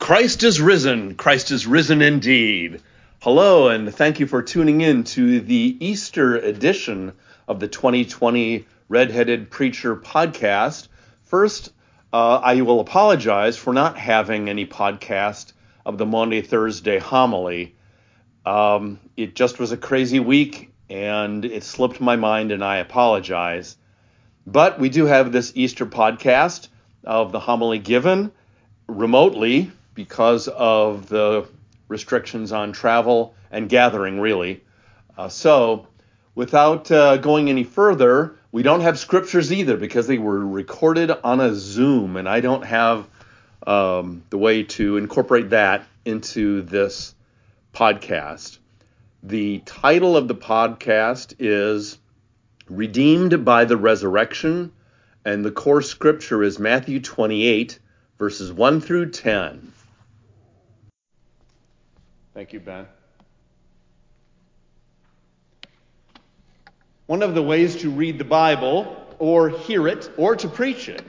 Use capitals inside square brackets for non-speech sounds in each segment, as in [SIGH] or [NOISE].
Christ is risen. Christ is risen indeed. Hello, and thank you for tuning in to the Easter edition of the 2020 Redheaded Preacher podcast. First, uh, I will apologize for not having any podcast of the Maundy Thursday homily. Um, it just was a crazy week and it slipped my mind, and I apologize. But we do have this Easter podcast of the homily given remotely because of the restrictions on travel and gathering, really. Uh, so, without uh, going any further, we don't have scriptures either because they were recorded on a Zoom, and I don't have um, the way to incorporate that into this podcast. The title of the podcast is Redeemed by the Resurrection, and the core scripture is Matthew 28, verses 1 through 10. Thank you, Ben. One of the ways to read the Bible, or hear it, or to preach it,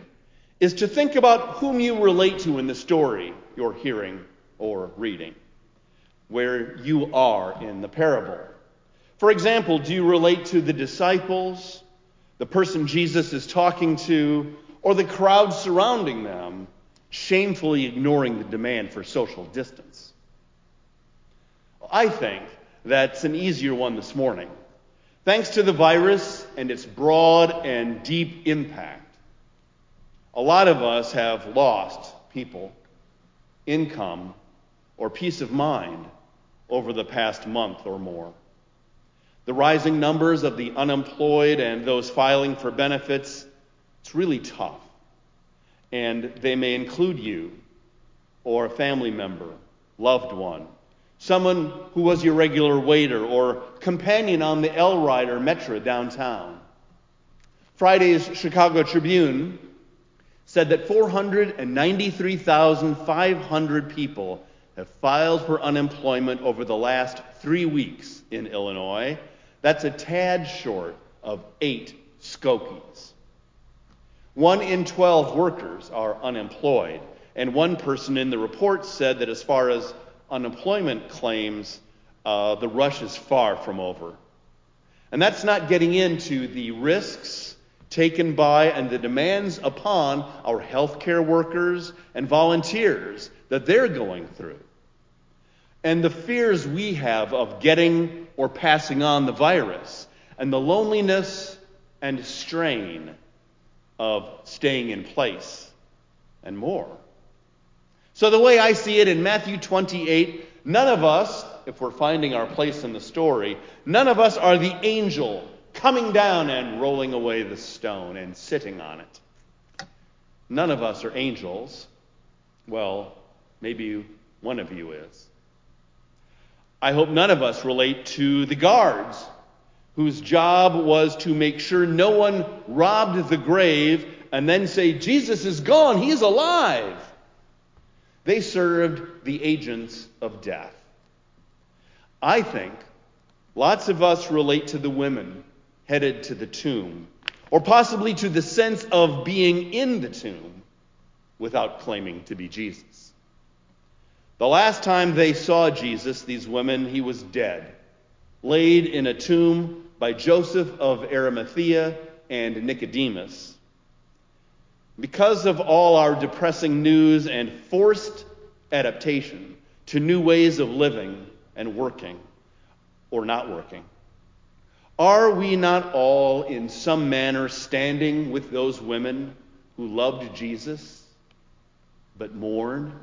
is to think about whom you relate to in the story you're hearing or reading, where you are in the parable. For example, do you relate to the disciples, the person Jesus is talking to, or the crowd surrounding them, shamefully ignoring the demand for social distance? I think that's an easier one this morning. Thanks to the virus and its broad and deep impact, a lot of us have lost people, income, or peace of mind over the past month or more. The rising numbers of the unemployed and those filing for benefits, it's really tough. And they may include you or a family member, loved one, someone who was your regular waiter or companion on the L Ride or Metro downtown. Friday's Chicago Tribune said that 493,500 people have filed for unemployment over the last three weeks in Illinois. That's a tad short of eight Skokies. One in 12 workers are unemployed, and one person in the report said that as far as unemployment claims, uh, the rush is far from over. And that's not getting into the risks taken by and the demands upon our healthcare workers and volunteers that they're going through. And the fears we have of getting or passing on the virus, and the loneliness and strain of staying in place, and more. So, the way I see it in Matthew 28, none of us, if we're finding our place in the story, none of us are the angel coming down and rolling away the stone and sitting on it. None of us are angels. Well, maybe one of you is. I hope none of us relate to the guards whose job was to make sure no one robbed the grave and then say, Jesus is gone, he's alive. They served the agents of death. I think lots of us relate to the women headed to the tomb, or possibly to the sense of being in the tomb without claiming to be Jesus. The last time they saw Jesus, these women, he was dead, laid in a tomb by Joseph of Arimathea and Nicodemus. Because of all our depressing news and forced adaptation to new ways of living and working or not working, are we not all in some manner standing with those women who loved Jesus but mourn?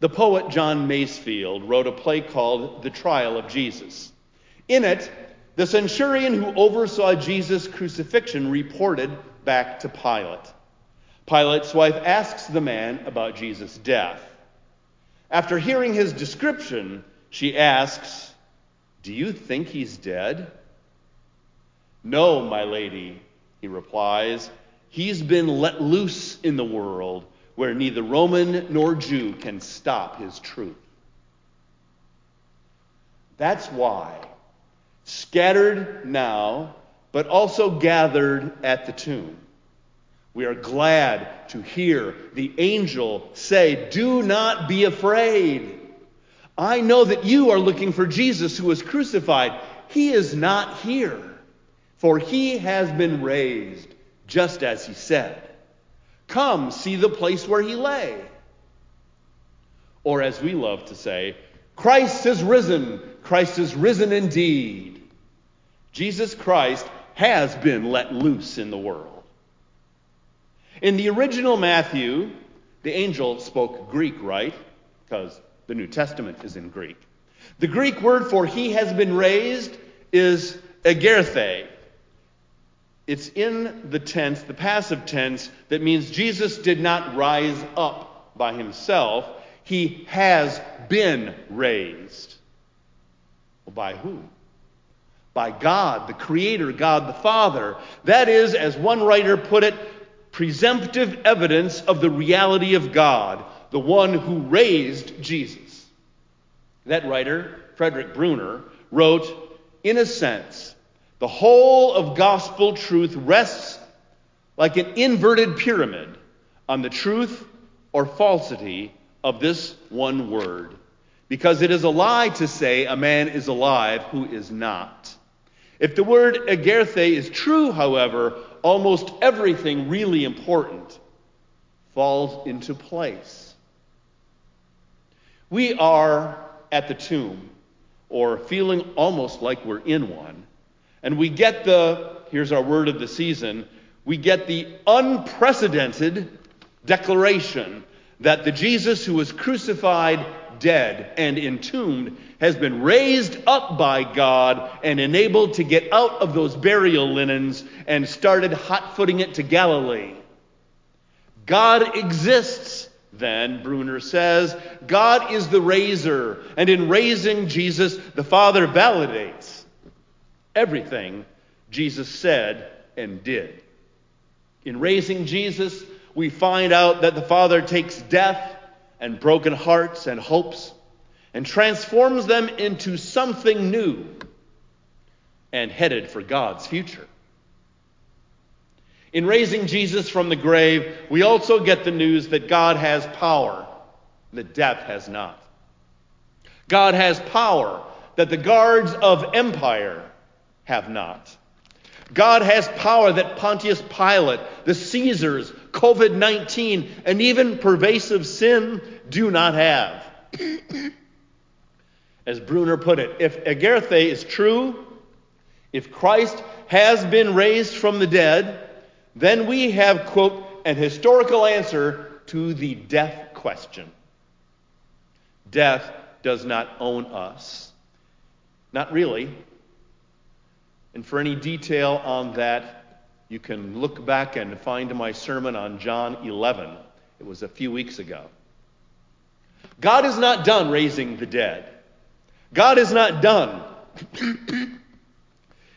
The poet John Masefield wrote a play called The Trial of Jesus. In it, the centurion who oversaw Jesus' crucifixion reported back to Pilate. Pilate's wife asks the man about Jesus' death. After hearing his description, she asks, Do you think he's dead? No, my lady, he replies. He's been let loose in the world where neither Roman nor Jew can stop his truth. That's why scattered now, but also gathered at the tomb, We are glad to hear the angel say, Do not be afraid. I know that you are looking for Jesus who was crucified. He is not here, for he has been raised, just as he said. Come, see the place where he lay. Or, as we love to say, Christ is risen. Christ is risen indeed. Jesus Christ has been let loose in the world. In the original Matthew, the angel spoke Greek, right? Because the New Testament is in Greek. The Greek word for he has been raised is egerthe. It's in the tense, the passive tense, that means Jesus did not rise up by himself. He has been raised. Well, by who? By God, the Creator, God the Father. That is, as one writer put it, presumptive evidence of the reality of God, the one who raised Jesus. That writer, Frederick Bruner, wrote, in a sense, the whole of gospel truth rests like an inverted pyramid on the truth or falsity of this one word, because it is a lie to say a man is alive who is not. If the word egerthe is true, however, almost everything really important falls into place. We are at the tomb, or feeling almost like we're in one, and we get the, here's our word of the season, we get the unprecedented declaration that the Jesus who was crucified, dead, and entombed has been raised up by God and enabled to get out of those burial linens and started hot footing it to Galilee. God exists, then, Bruner says. God is the raiser, and in raising Jesus, the Father validates everything Jesus said and did. In raising Jesus, we find out that the Father takes death and broken hearts and hopes and transforms them into something new and headed for God's future. In raising Jesus from the grave, we also get the news that God has power that death has not. God has power that the guards of empire have not. God has power that Pontius Pilate, the Caesars, COVID 19, and even pervasive sin do not have. [COUGHS] As Bruner put it, if egerthe is true, if Christ has been raised from the dead, then we have, quote, an historical answer to the death question. Death does not own us. Not really. And for any detail on that, you can look back and find my sermon on John 11. It was a few weeks ago. God is not done raising the dead. God is not done [COUGHS]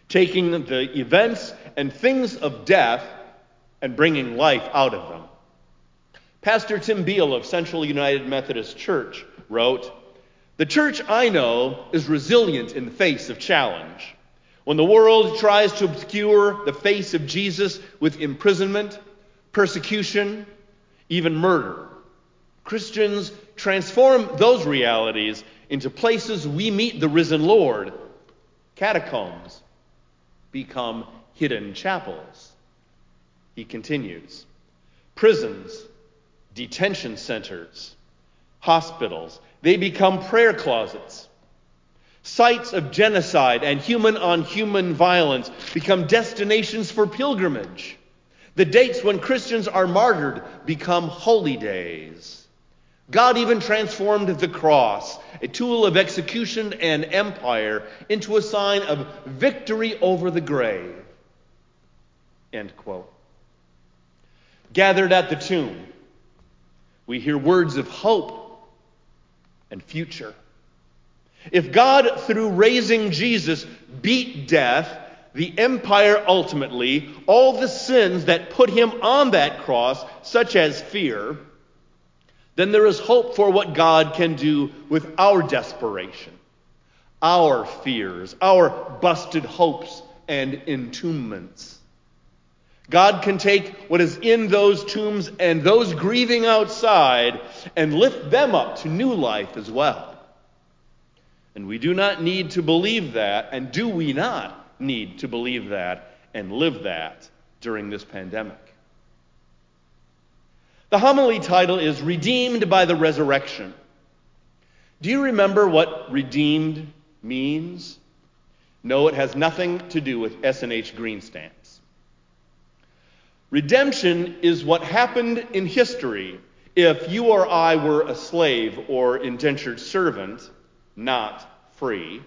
taking the events and things of death and bringing life out of them. Pastor Tim Beal of Central United Methodist Church wrote The church I know is resilient in the face of challenge. When the world tries to obscure the face of Jesus with imprisonment, persecution, even murder, Christians transform those realities into places we meet the risen Lord. Catacombs become hidden chapels. He continues prisons, detention centers, hospitals, they become prayer closets. Sites of genocide and human on human violence become destinations for pilgrimage. The dates when Christians are martyred become holy days. God even transformed the cross, a tool of execution and empire, into a sign of victory over the grave. End quote. Gathered at the tomb, we hear words of hope and future. If God, through raising Jesus, beat death, the empire ultimately, all the sins that put him on that cross, such as fear, then there is hope for what God can do with our desperation, our fears, our busted hopes and entombments. God can take what is in those tombs and those grieving outside and lift them up to new life as well. And we do not need to believe that, and do we not need to believe that and live that during this pandemic? The homily title is Redeemed by the Resurrection. Do you remember what redeemed means? No, it has nothing to do with S&H green stamps. Redemption is what happened in history if you or I were a slave or indentured servant, not free.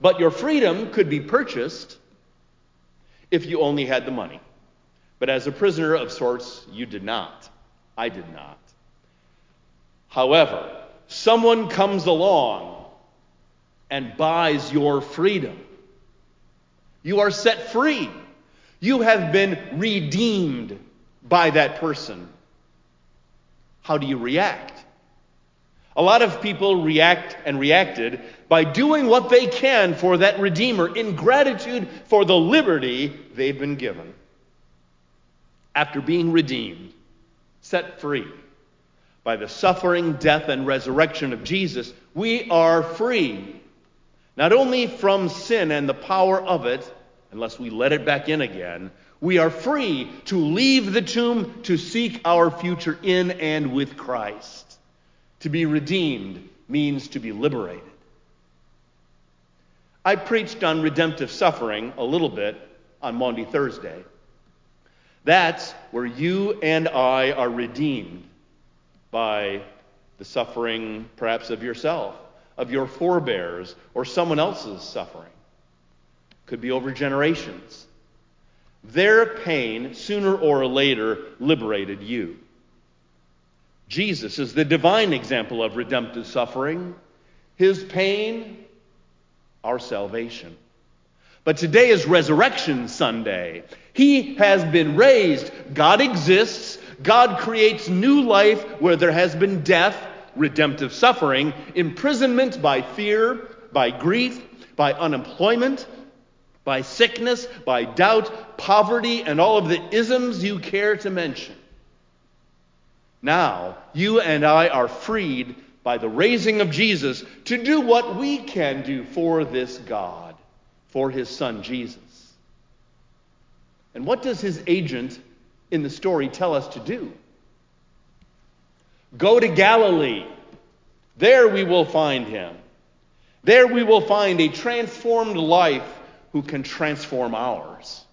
But your freedom could be purchased if you only had the money. But as a prisoner of sorts, you did not. I did not. However, someone comes along and buys your freedom. You are set free. You have been redeemed by that person. How do you react? A lot of people react and reacted by doing what they can for that Redeemer in gratitude for the liberty they've been given. After being redeemed, set free by the suffering, death, and resurrection of Jesus, we are free. Not only from sin and the power of it, unless we let it back in again. We are free to leave the tomb to seek our future in and with Christ. To be redeemed means to be liberated. I preached on redemptive suffering a little bit on Maundy Thursday. That's where you and I are redeemed by the suffering, perhaps of yourself, of your forebears, or someone else's suffering could be over generations. Their pain, sooner or later, liberated you. Jesus is the divine example of redemptive suffering. His pain, our salvation. But today is Resurrection Sunday. He has been raised. God exists. God creates new life where there has been death, redemptive suffering, imprisonment by fear, by grief, by unemployment, by sickness, by doubt, poverty, and all of the isms you care to mention. Now, you and I are freed by the raising of Jesus to do what we can do for this God, for his son Jesus. And what does his agent in the story tell us to do? Go to Galilee. There we will find him. There we will find a transformed life who can transform ours.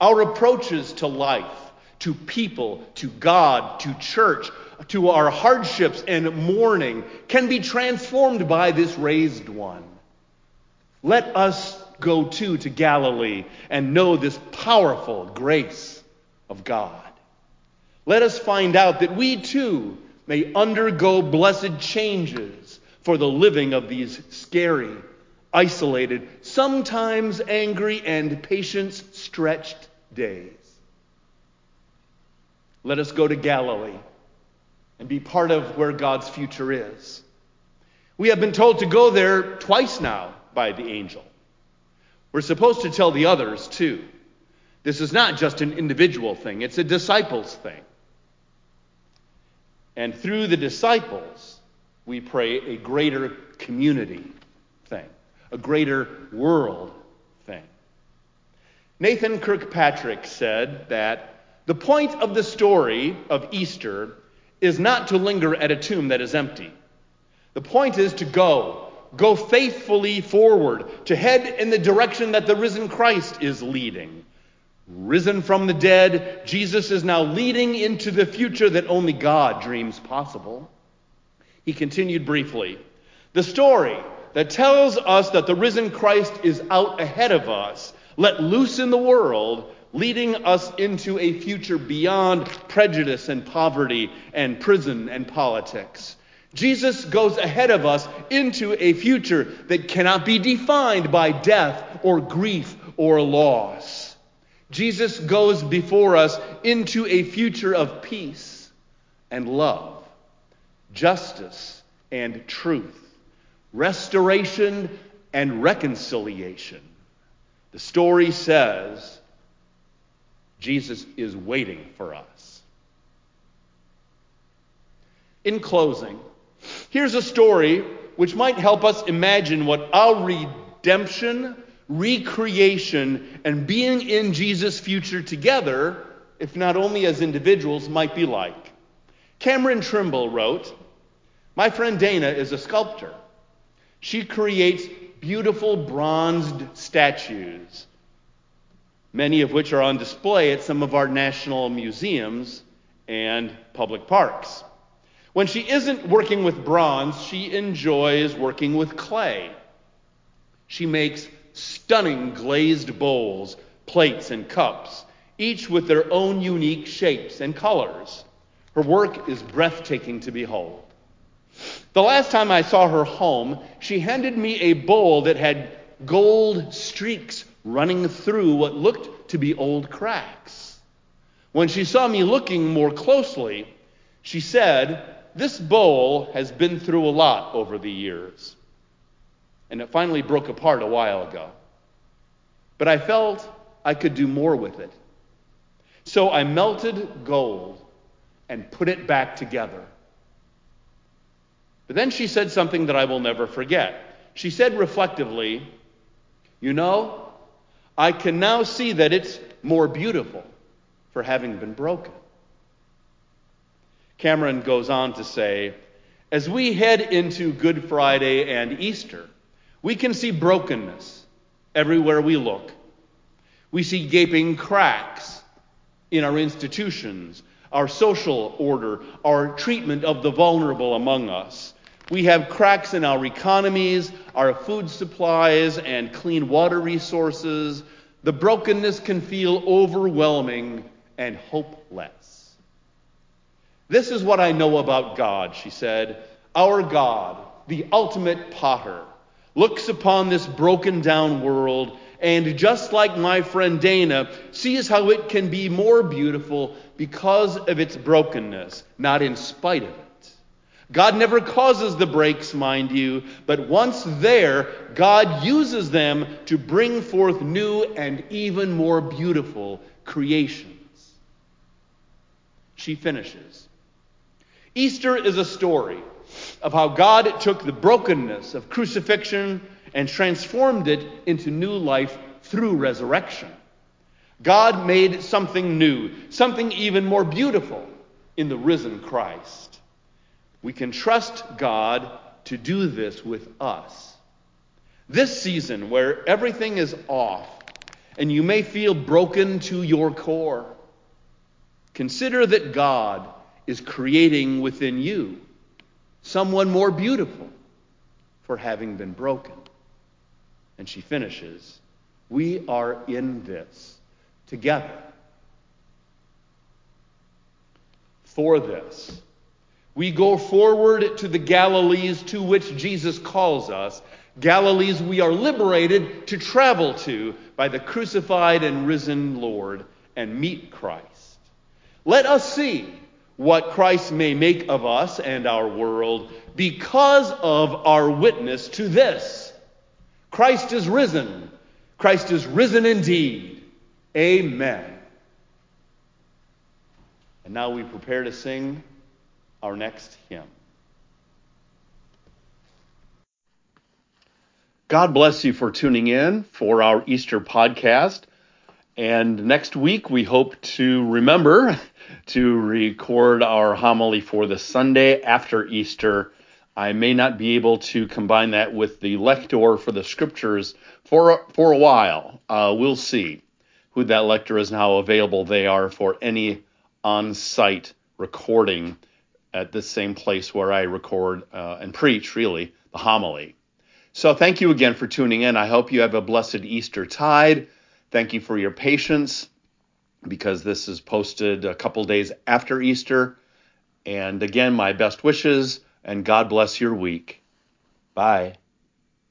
Our approaches to life, to people, to God, to church, to our hardships and mourning can be transformed by this raised one. Let us go too to Galilee and know this powerful grace of God. Let us find out that we too may undergo blessed changes for the living of these scary isolated, sometimes angry, and patience stretched days. Let us go to Galilee and be part of where God's future is. We have been told to go there twice now by the angel. We're supposed to tell the others too. This is not just an individual thing, it's a disciples thing. And through the disciples, we pray a greater community thing a greater world thing. Nathan Kirkpatrick said that the point of the story of Easter is not to linger at a tomb that is empty. The point is to go, go faithfully forward, to head in the direction that the risen Christ is leading. Risen from the dead, Jesus is now leading into the future that only God dreams possible. He continued briefly The story that tells us that the risen Christ is out ahead of us, let loose in the world, leading us into a future beyond prejudice and poverty and prison and politics. Jesus goes ahead of us into a future that cannot be defined by death or grief or loss. Jesus goes before us into a future of peace and love, justice and truth restoration, and reconciliation. The story says Jesus is waiting for us. In closing, here's a story which might help us imagine what our redemption, recreation, and being in Jesus' future together, if not only as individuals, might be like. Cameron Trimble wrote, My friend Dana is a sculptor. She creates beautiful bronzed statues, many of which are on display at some of our national museums and public parks. When she isn't working with bronze, she enjoys working with clay. She makes stunning glazed bowls, plates, and cups, each with their own unique shapes and colors. Her work is breathtaking to behold. The last time I saw her home, she handed me a bowl that had gold streaks running through what looked to be old cracks. When she saw me looking more closely, she said, This bowl has been through a lot over the years. And it finally broke apart a while ago. But I felt I could do more with it. So I melted gold and put it back together. But then she said something that I will never forget. She said reflectively, You know, I can now see that it's more beautiful for having been broken. Cameron goes on to say, As we head into Good Friday and Easter, we can see brokenness everywhere we look. We see gaping cracks in our institutions, our social order, our treatment of the vulnerable among us. We have cracks in our economies, our food supplies, and clean water resources. The brokenness can feel overwhelming and hopeless. This is what I know about God, she said. Our God, the ultimate potter, looks upon this broken down world and, just like my friend Dana, sees how it can be more beautiful because of its brokenness, not in spite of it. God never causes the breaks, mind you, but once there, God uses them to bring forth new and even more beautiful creations. She finishes. Easter is a story of how God took the brokenness of crucifixion and transformed it into new life through resurrection. God made something new, something even more beautiful in the risen Christ. We can trust God to do this with us. This season, where everything is off and you may feel broken to your core, consider that God is creating within you someone more beautiful for having been broken. And she finishes, We are in this together. For this we go forward to the Galilees to which Jesus calls us, Galilees we are liberated to travel to by the crucified and risen Lord and meet Christ. Let us see what Christ may make of us and our world because of our witness to this. Christ is risen. Christ is risen indeed. Amen. And now we prepare to sing our next hymn. God bless you for tuning in for our Easter podcast. And next week, we hope to remember [LAUGHS] to record our homily for the Sunday after Easter. I may not be able to combine that with the lector for the scriptures for, for a while. Uh, we'll see who that lector is and how available they are for any on site recording at the same place where I record uh, and preach, really, the homily. So thank you again for tuning in. I hope you have a blessed Easter tide. Thank you for your patience because this is posted a couple days after Easter. And again, my best wishes and God bless your week. Bye.